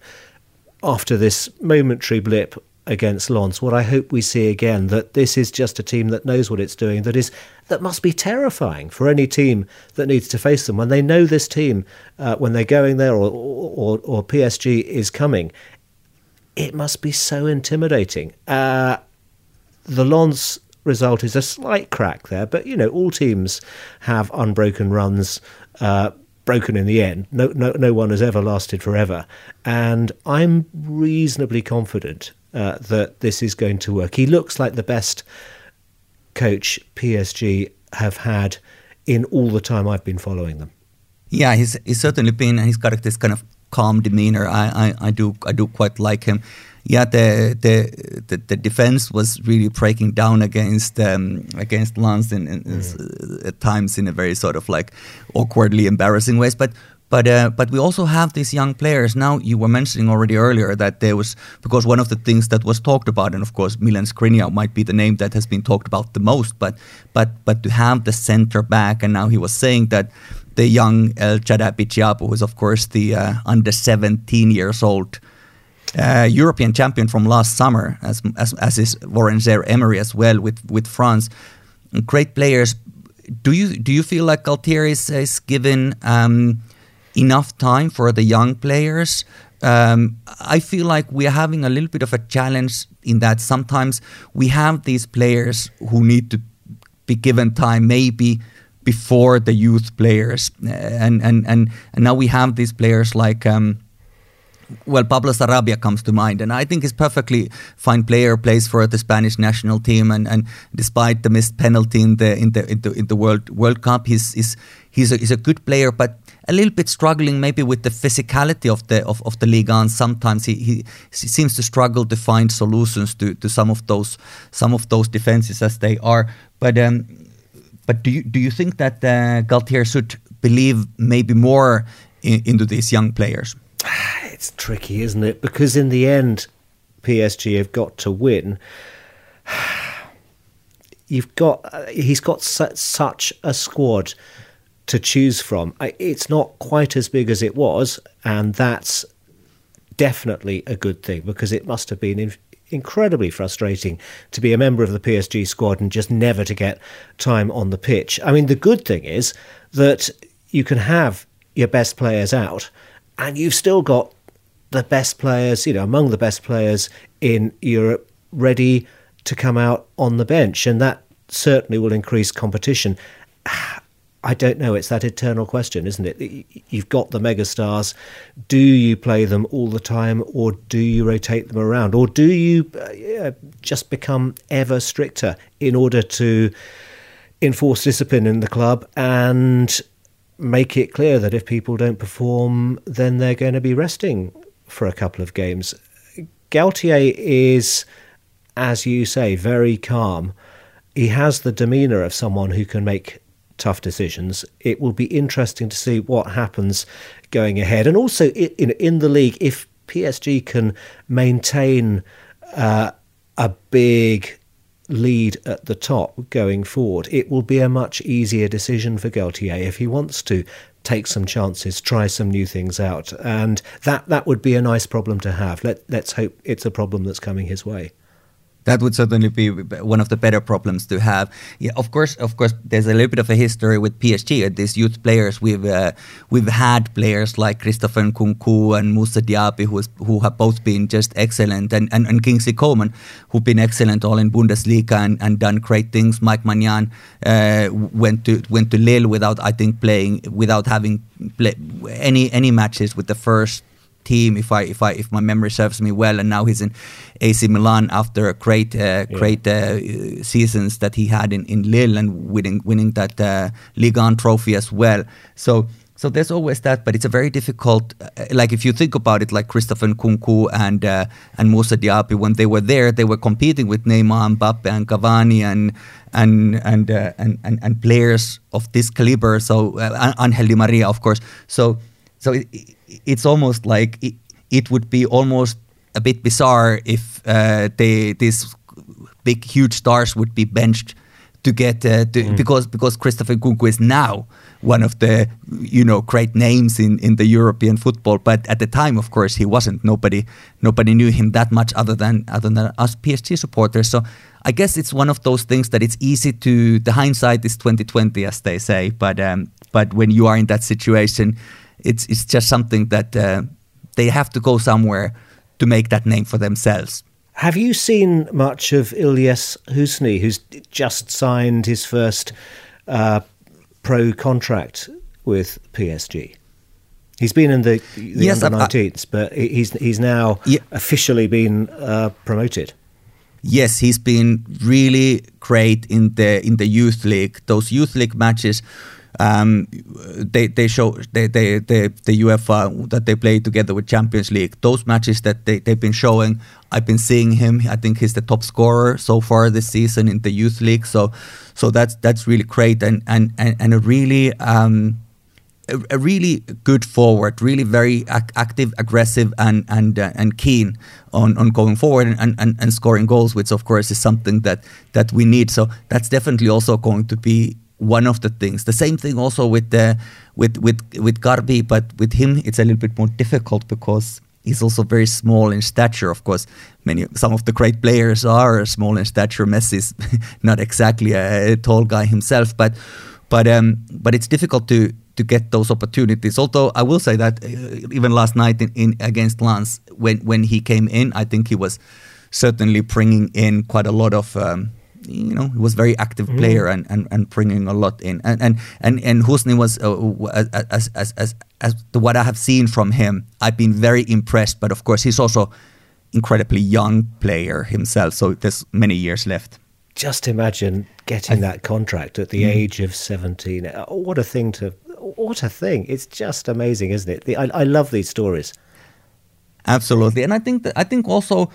after this momentary blip against Lens, what I hope we see again, that this is just a team that knows what it's doing, that is that must be terrifying for any team that needs to face them when they know this team uh, when they're going there or, or, or PSG is coming it must be so intimidating. Uh, the Lens result is a slight crack there, but you know all teams have unbroken runs. Uh, broken in the end. No, no, no one has ever lasted forever, and I'm reasonably confident uh, that this is going to work. He looks like the best coach PSG have had in all the time I've been following them. Yeah, he's he's certainly been. And he's got this kind of calm demeanor. I, I, I do I do quite like him. Yeah, the the the, the defense was really breaking down against um, against Lens in, in mm. at times in a very sort of like awkwardly embarrassing ways. But but uh, but we also have these young players now. You were mentioning already earlier that there was because one of the things that was talked about, and of course Milan Skriniar might be the name that has been talked about the most. But but but to have the center back, and now he was saying that the young El Chadaille Bitshiabu, who is of course the uh, under 17 years old uh, European champion from last summer, as as, as is Warren Zaire Emery as well with with France. Great players. Do you do you feel like Galtieri is, is given um, enough time for the young players? Um, I feel like we are having a little bit of a challenge in that sometimes we have these players who need to be given time, maybe before the youth players, and and and, and now we have these players like. Um, well, Pablo Sarabia comes to mind, and I think he's perfectly fine player. Plays for the Spanish national team, and, and despite the missed penalty in the in the in the, in the World World Cup, he's he's he's a, he's a good player, but a little bit struggling maybe with the physicality of the of, of the Liga. And sometimes he, he, he seems to struggle to find solutions to, to some of those some of those defenses as they are. But um, but do you do you think that uh, Galtier should believe maybe more in, into these young players? It's tricky, isn't it? Because in the end, PSG have got to win. You've got uh, he's got su- such a squad to choose from. It's not quite as big as it was, and that's definitely a good thing because it must have been incredibly frustrating to be a member of the PSG squad and just never to get time on the pitch. I mean, the good thing is that you can have your best players out and you've still got the best players, you know, among the best players in Europe ready to come out on the bench. And that certainly will increase competition. I don't know. It's that eternal question, isn't it? You've got the megastars. Do you play them all the time, or do you rotate them around, or do you uh, just become ever stricter in order to enforce discipline in the club and make it clear that if people don't perform, then they're going to be resting for a couple of games? Galtier is, as you say, very calm. He has the demeanour of someone who can make tough decisions. It will be interesting to see what happens going ahead, and also in in the league if PSG can maintain uh, a big lead at the top going forward, it will be a much easier decision for Galtier if he wants to take some chances, try some new things out, and that that would be a nice problem to have. Let let's hope it's a problem that's coming his way that would certainly be one of the better problems to have. Yeah, of course, of course, there's a little bit of a history with PSG. At these youth players, we've uh, we've had players like Christopher Nkunku and Moussa Diaby, who who have both been just excellent, and, and, and Kingsley Coman, who've been excellent all in Bundesliga and, and done great things. Mike Maignan uh, went to went to Lille without, I think, playing without having play, any any matches with the first team if I if I if my memory serves me well and now he's in AC Milan after a great uh, great uh, seasons that he had in, in Lille and winning winning that uh, Ligue 1 trophy as well so so there's always that, but it's a very difficult. Uh, like if you think about it, like Christopher Nkunku and uh, and Moussa Diaby, when they were there, they were competing with Neymar, and Mbappe, and Cavani, and and and uh, and, and, and players of this caliber. So uh, Angel Di Maria, of course. So so it, it's almost like it, it, would be almost a bit bizarre if uh, they these big huge stars would be benched to get uh, to, mm. because because Christopher Nkunku is now one of the you know great names in, in the European football. But at the time, of course, he wasn't. Nobody nobody knew him that much other than other than us PSG supporters. So I guess it's one of those things that it's easy to the hindsight is twenty twenty, as they say. But um, but when you are in that situation, it's it's just something that uh, they have to go somewhere to make that name for themselves. Have you seen much of Ilyes Housni, who's just signed his first uh, pro contract with PSG? He's been in the, the yes, under 19s, but he's he's now yeah. officially been uh, promoted. Yes, he's been really great in the in the youth league. Those youth league matches um, they they show they, they, they the UEFA that they play together with Champions League. Those matches that they they've been showing, I've been seeing him. I think he's the top scorer so far this season in the youth league. So so that's that's really great and and and, and a really. Um, a, really good forward, really very ac- active, aggressive, and and uh, and keen on, on going forward and, and, and scoring goals, which of course is something that that we need. So that's definitely also going to be one of the things. The same thing also with the with with with Gharbi, but with him it's a little bit more difficult because he's also very small in stature. Of course, many some of the great players are small in stature. Messi's not exactly a, a tall guy himself, but but um, but it's difficult to to get those opportunities. Although I will say that uh, even last night in, in against Lens, when when he came in, I think he was certainly bringing in quite a lot of. Um, you know he was very active mm. player and, and, and bringing a lot in. And and and, and Housni was uh, as, as as as the, what I have seen from him I've been very impressed but of course he's also incredibly young player himself so there's many years left. Just imagine getting that contract at the mm. age of 17 uh, what a thing to what a thing. It's just amazing isn't it? The, I, I love these stories. Absolutely. And I think that I think also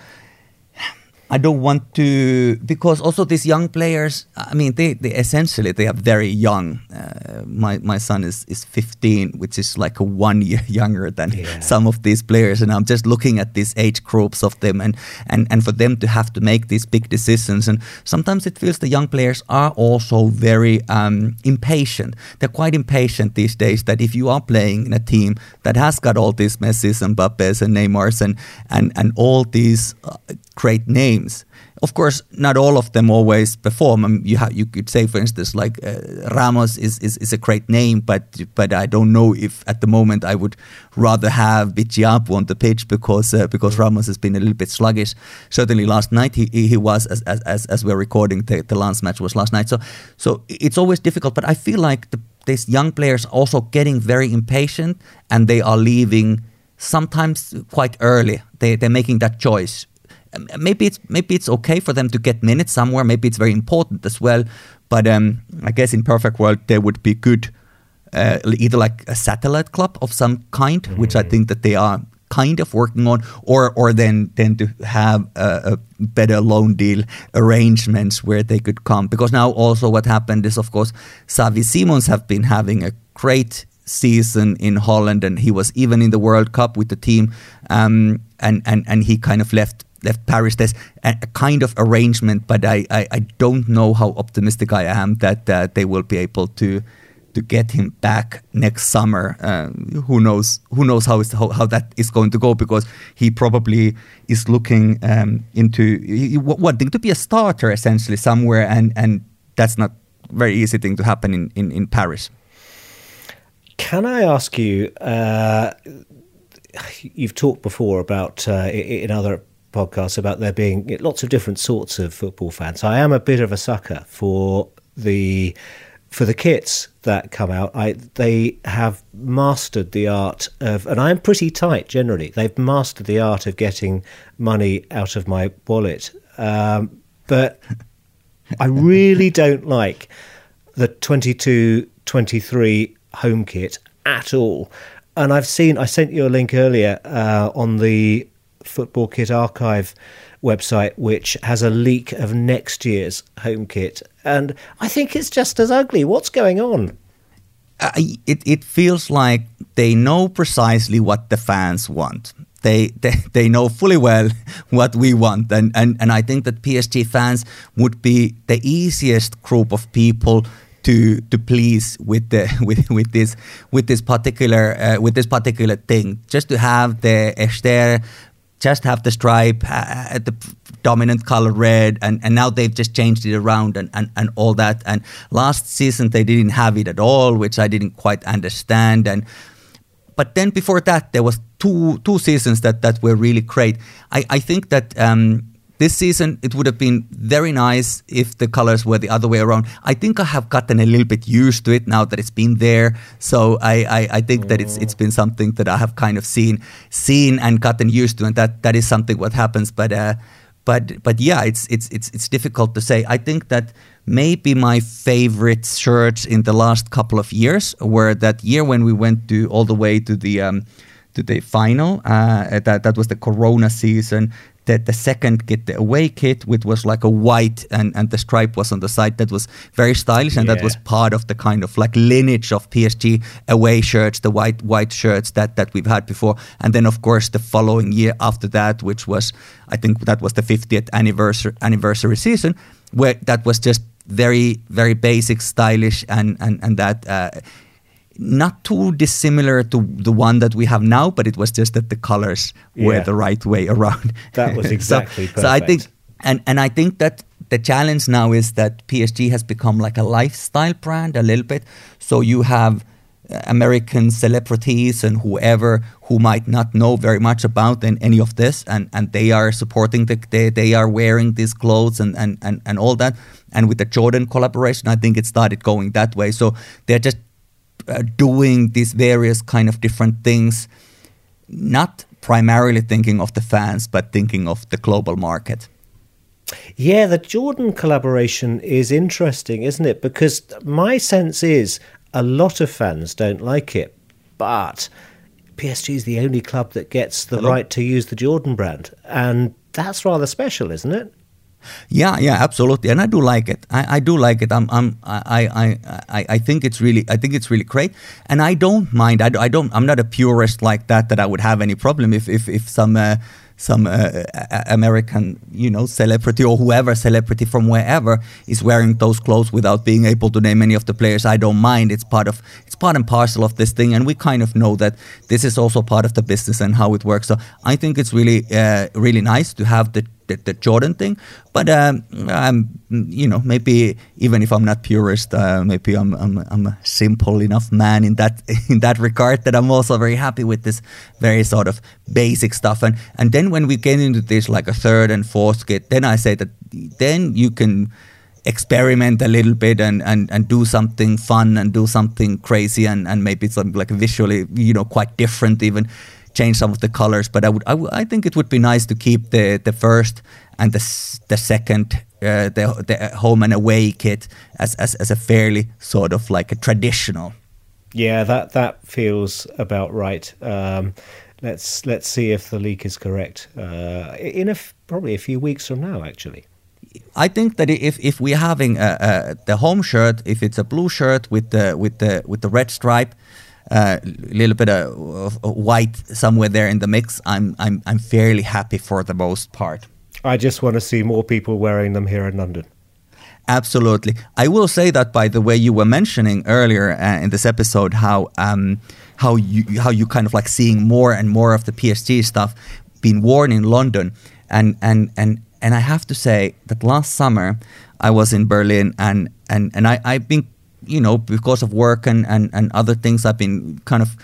I don't want to because also these young players. I mean, they, they essentially they are very young. Uh, my my son is is 15, which is like a one year younger than Yeah. some of these players. And I'm just looking at these age groups of them, and and and for them to have to make these big decisions. And sometimes it feels the young players are also very um, impatient. They're quite impatient these days. That if you are playing in a team that has got all these Messi's and Mbappes and Neymars and and and all these uh, great names. Of course, not all of them always perform. I mean, you have, you could say, for instance, like uh, Ramos is, is is a great name, but but I don't know if at the moment I would rather have Bitshiabu on the pitch because uh, because Ramos has been a little bit sluggish. Certainly last night he he was as as as, we're recording the the last match was last night. So so it's always difficult. But I feel like the, these young players are also getting very impatient and they are leaving sometimes quite early. They they're making that choice maybe it's maybe it's okay for them to get minutes somewhere. Maybe it's very important as well. But um, I guess in perfect world they would be good uh, either like a satellite club of some kind, which I think that they are kind of working on, or or then then to have a, a better loan deal arrangements where they could come. Because now also what happened is of course Xavi Simons have been having a great season in Holland, and he was even in the World Cup with the team, um, and and and he kind of left left Paris. There's a, a kind of arrangement, but I, I I don't know how optimistic I am that uh, they will be able to to get him back next summer. Um, who knows? Who knows how, is, how how that is going to go? Because he probably is looking um, into he- wanting to be a starter essentially somewhere, and and that's not very easy thing to happen in in, in Paris. Can I ask you? Uh, you've talked before about uh, in other podcasts about there being lots of different sorts of football fans. I am a bit of a sucker for the for the kits that come out. I they have mastered the art of, and I'm pretty tight generally. They've mastered the art of getting money out of my wallet, um, but I really don't like the 22 23 home kit at all. And I've seen, I sent you a link earlier uh, on the Football Kit Archive website, which has a leak of next year's home kit. And I think it's just as ugly. What's going on? I, it, it feels like they know precisely what the fans want. They, they they know fully well what we want, and, and, and I think that PSG fans would be the easiest group of people to to please with the with with this with this particular uh, with this particular thing. Just to have the Hechter, just have the stripe, uh, the dominant color red, and, and now they've just changed it around and, and, and all that. And last season they didn't have it at all, which I didn't quite understand. And but then before that there was two two seasons that that were really great. I I think that. Um, this season, it would have been very nice if the colors were the other way around. I think I have gotten a little bit used to it now that it's been there. So I, I, I think that it's it's been something that I have kind of seen seen and gotten used to, and that that is something what happens. But uh, but but yeah, it's it's it's it's difficult to say. I think that maybe my favorite shirts in the last couple of years were that year when we went to all the way to the um, to the final. Uh, that that was the Corona season. That the second kit, the away kit, which was like a white and, and the stripe was on the side, that was very stylish, and that was part of the kind of like lineage of PSG away shirts, the white white shirts that that we've had before. And then of course the following year after that, which was I think that was the 50th anniversary anniversary season, where that was just very very basic, stylish, and and and that. Uh, not too dissimilar to the one that we have now, but it was just that the colors were Yeah. the right way around. That was So- exactly so, I think, and and I think that the challenge now is that PSG has become like a lifestyle brand a little bit. So you have uh, American celebrities and whoever who might not know very much about any of this, and, and they are supporting the they, they are wearing these clothes and, and, and, and all that. And with the Jordan collaboration, I think it started going that way. So they're just uh, doing these various kind of different things, not primarily thinking of the fans, but thinking of the global market. Yeah, the Jordan collaboration is interesting, isn't it? Because my sense is a lot of fans don't like it, but PSG is the only club that gets the right to use the Jordan brand, and that's rather special, isn't it? Yeah, yeah, absolutely, and I do like it. I, I do like it. I'm, I'm, I, I, I, I think it's really, I think it's really great, and I don't mind. I, I don't. I'm not a purist like that. That I would have any problem if, if, if some. Uh, some uh, American, you know, celebrity or whoever celebrity from wherever is wearing those clothes without being able to name any of the players. I don't mind. It's part of it's part and parcel of this thing, and we kind of know that this is also part of the business and how it works. So I think it's really uh, really nice to have the the, the Jordan thing. But um, I'm, you know, maybe even if I'm not purist, uh, maybe I'm, I'm I'm a simple enough man in that in that regard that I'm also very happy with this very sort of basic stuff. And and then when we get into this like a third and fourth kit, then I say that then you can experiment a little bit and, and, and do something fun and do something crazy and, and maybe something like visually you know quite different even change some of the colors. But I would, I, think it would be nice to keep the the first and the the second, uh, the the home and away kit as, as as a fairly sort of like a traditional. Yeah, that that feels about right. Um, let's let's see if the leak is correct uh, in a f- probably a few weeks from now, actually. I think that if if we're having a, a, the home shirt, if it's a blue shirt with the with the with the red stripe, a little bit of, of, white somewhere there in the mix, I'm I'm I'm fairly happy for the most part. I just want to see more people wearing them here in London. Absolutely. I will say that by the way you were mentioning earlier uh, in this episode how um, how you how you kind of like seeing more and more of the PSG stuff being worn in London and and and and I have to say that last summer I was in Berlin and and and I I've been you know, because of work and, and, and other things, I've been kind of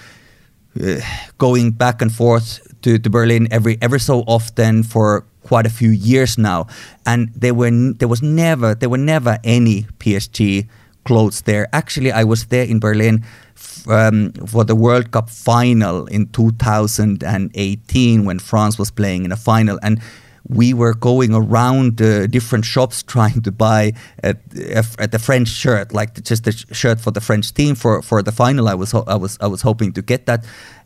uh, going back and forth to, to Berlin every ever so often for quite a few years now, and there were there was never there were never any PSG clothes there. Actually, I was there in Berlin um, for the World Cup final in 2018 when France was playing in a final, and we were going around uh, different shops trying to buy a, a, a, French shirt, like just a shirt for the French team for, for the final. I was I was I was hoping to get that,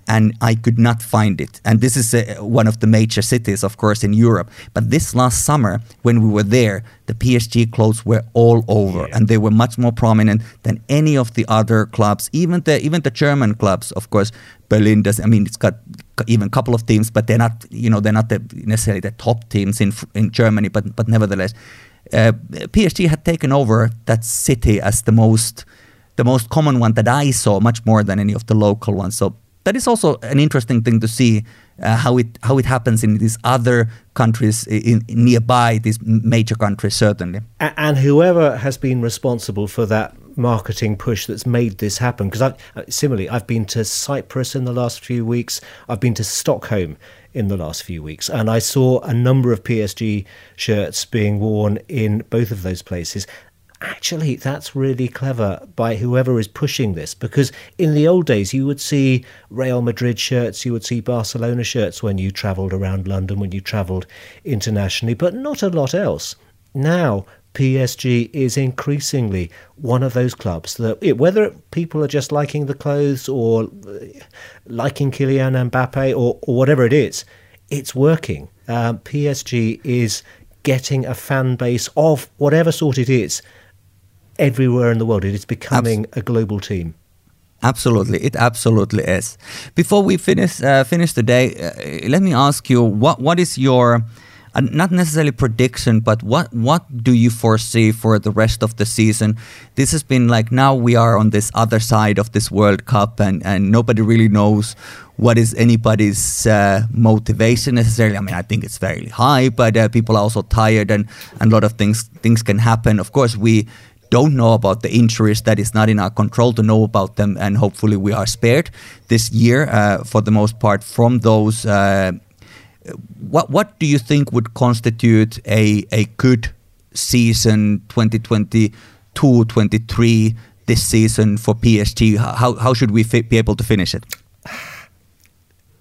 and I could not find it. And this is uh, one of the major cities, of course, in Europe. But this last summer, when we were there, the PSG clothes were all over, yeah. and they were much more prominent than any of the other clubs, even the even the German clubs. Of course, Berlin does. I mean, it's got even a couple of teams, but they're not. You know, they're not the, necessarily the top teams in in Germany. But but nevertheless, uh, PSG had taken over that city as the most the most common one that I saw, much more than any of the local ones. So that is also an interesting thing to see uh, how it how it happens in these other countries in, in nearby these major countries certainly and whoever has been responsible for that marketing push that's made this happen? Because I've uh, similarly I've been to Cyprus in the last few weeks. I've been to Stockholm in the last few weeks. And I saw a number of PSG shirts being worn in both of those places. Actually that's really clever by whoever is pushing this because in the old days you would see Real Madrid shirts, you would see Barcelona shirts when you travelled around London, when you travelled internationally, but not a lot else. Now, PSG is increasingly one of those clubs that, whether people are just liking the clothes or uh, liking Kylian Mbappe or, or whatever it is, it's working. Um, PSG is getting a fan base of whatever sort it is everywhere in the world. It is becoming Abs- a global team. Absolutely, it absolutely is. Before we finish uh, finish the day, uh, let me ask you what what is your uh, not necessarily prediction, but what what do you foresee for the rest of the season? This has been like now we are on this other side of this World Cup, and and nobody really knows what is anybody's uh, motivation necessarily. I mean, I think it's fairly high, but uh, people are also tired, and, and a lot of things things can happen. Of course, we don't know about the injuries that is not in our control to know about them and hopefully we are spared this year uh, for the most part from those uh, what what do you think would constitute a a good season 2022 23 this season for PSG how how should we be able to finish it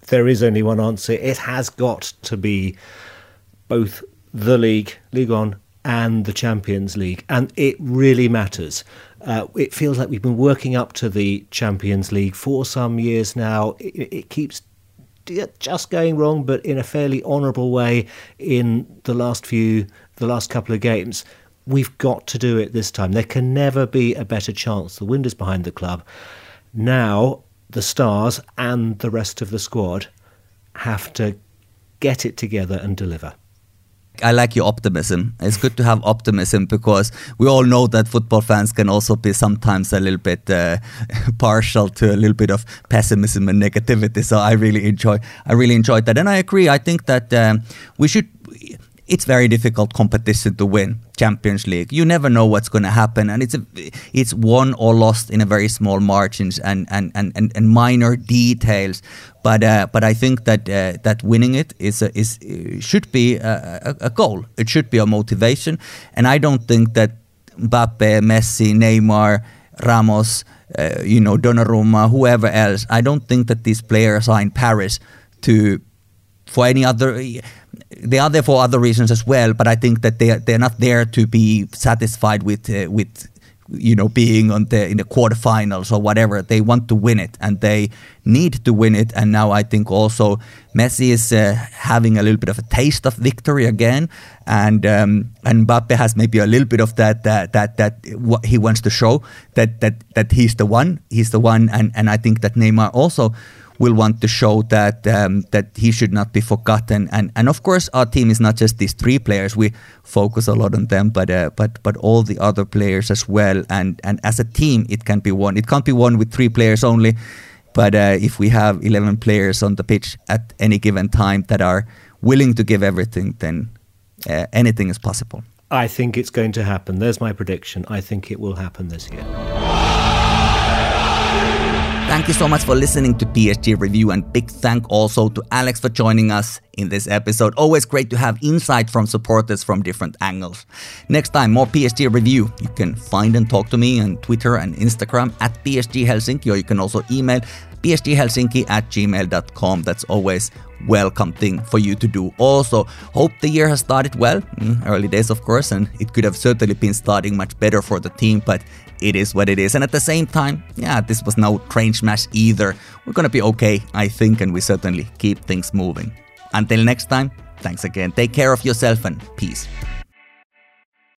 there is only one answer it has got to be both the league league on and the Champions League, and it really matters. Uh, it feels like we've been working up to the Champions League for some years now. It, it keeps just going wrong, but in a fairly honourable way in the last few, the last couple of games. We've got to do it this time. There can never be a better chance. The wind is behind the club. Now, the stars and the rest of the squad have to get it together and deliver. I like your optimism. It's good to have optimism because we all know that football fans can also be sometimes a little bit uh, partial to a little bit of pessimism and negativity. So I really enjoy, I really enjoyed that, and I agree. I think that um, we should it's very difficult competition to win Champions League. You never know what's going to happen, and it's a, it's won or lost in a very small margins and and, and, and, and minor details. But uh, but I think that uh, that winning it is a, is should be a, a, goal. It should be a motivation, and I don't think that Mbappe, Messi, Neymar, Ramos, uh, you know Donnarumma, whoever else. I don't think that these players are in Paris to for any other they are there for other reasons as well, but I think that they they're not there to be satisfied with uh, with you know being on the in the quarterfinals or whatever. They want to win it and they need to win it. And now I think also Messi is uh, having a little bit of a taste of victory again, and um, and Mbappe has maybe a little bit of that that that that what he wants to show that that that he's the one, he's the one, and and I think that Neymar also will want to show that um, that he should not be forgotten. And and of course, our team is not just these three players. We focus a lot on them, but uh, but but all the other players as well. And and as a team, it can be won. It can't be won with three players only. But uh, if we have 11 players on the pitch at any given time that are willing to give everything, then uh, anything is possible. I think it's going to happen. There's my prediction. I think it will happen this year. Thank you so much for listening to PSG Review, and big thank also to Alex for joining us in this episode. Always great to have insight from supporters from different angles. Next time, more PSG Review. You can find and talk to me on Twitter and Instagram at PSG Helsinki, or you can also email psghelsinki at gmail.com. That's always welcome thing for you to do. Also, hope the year has started well. Mm, early days, of course, and it could have certainly been starting much better for the team, but it is what it is. And at the same time, yeah, this was no train smash either. We're gonna be okay, I think, and we certainly keep things moving. Until next time, thanks again. Take care of yourself and peace.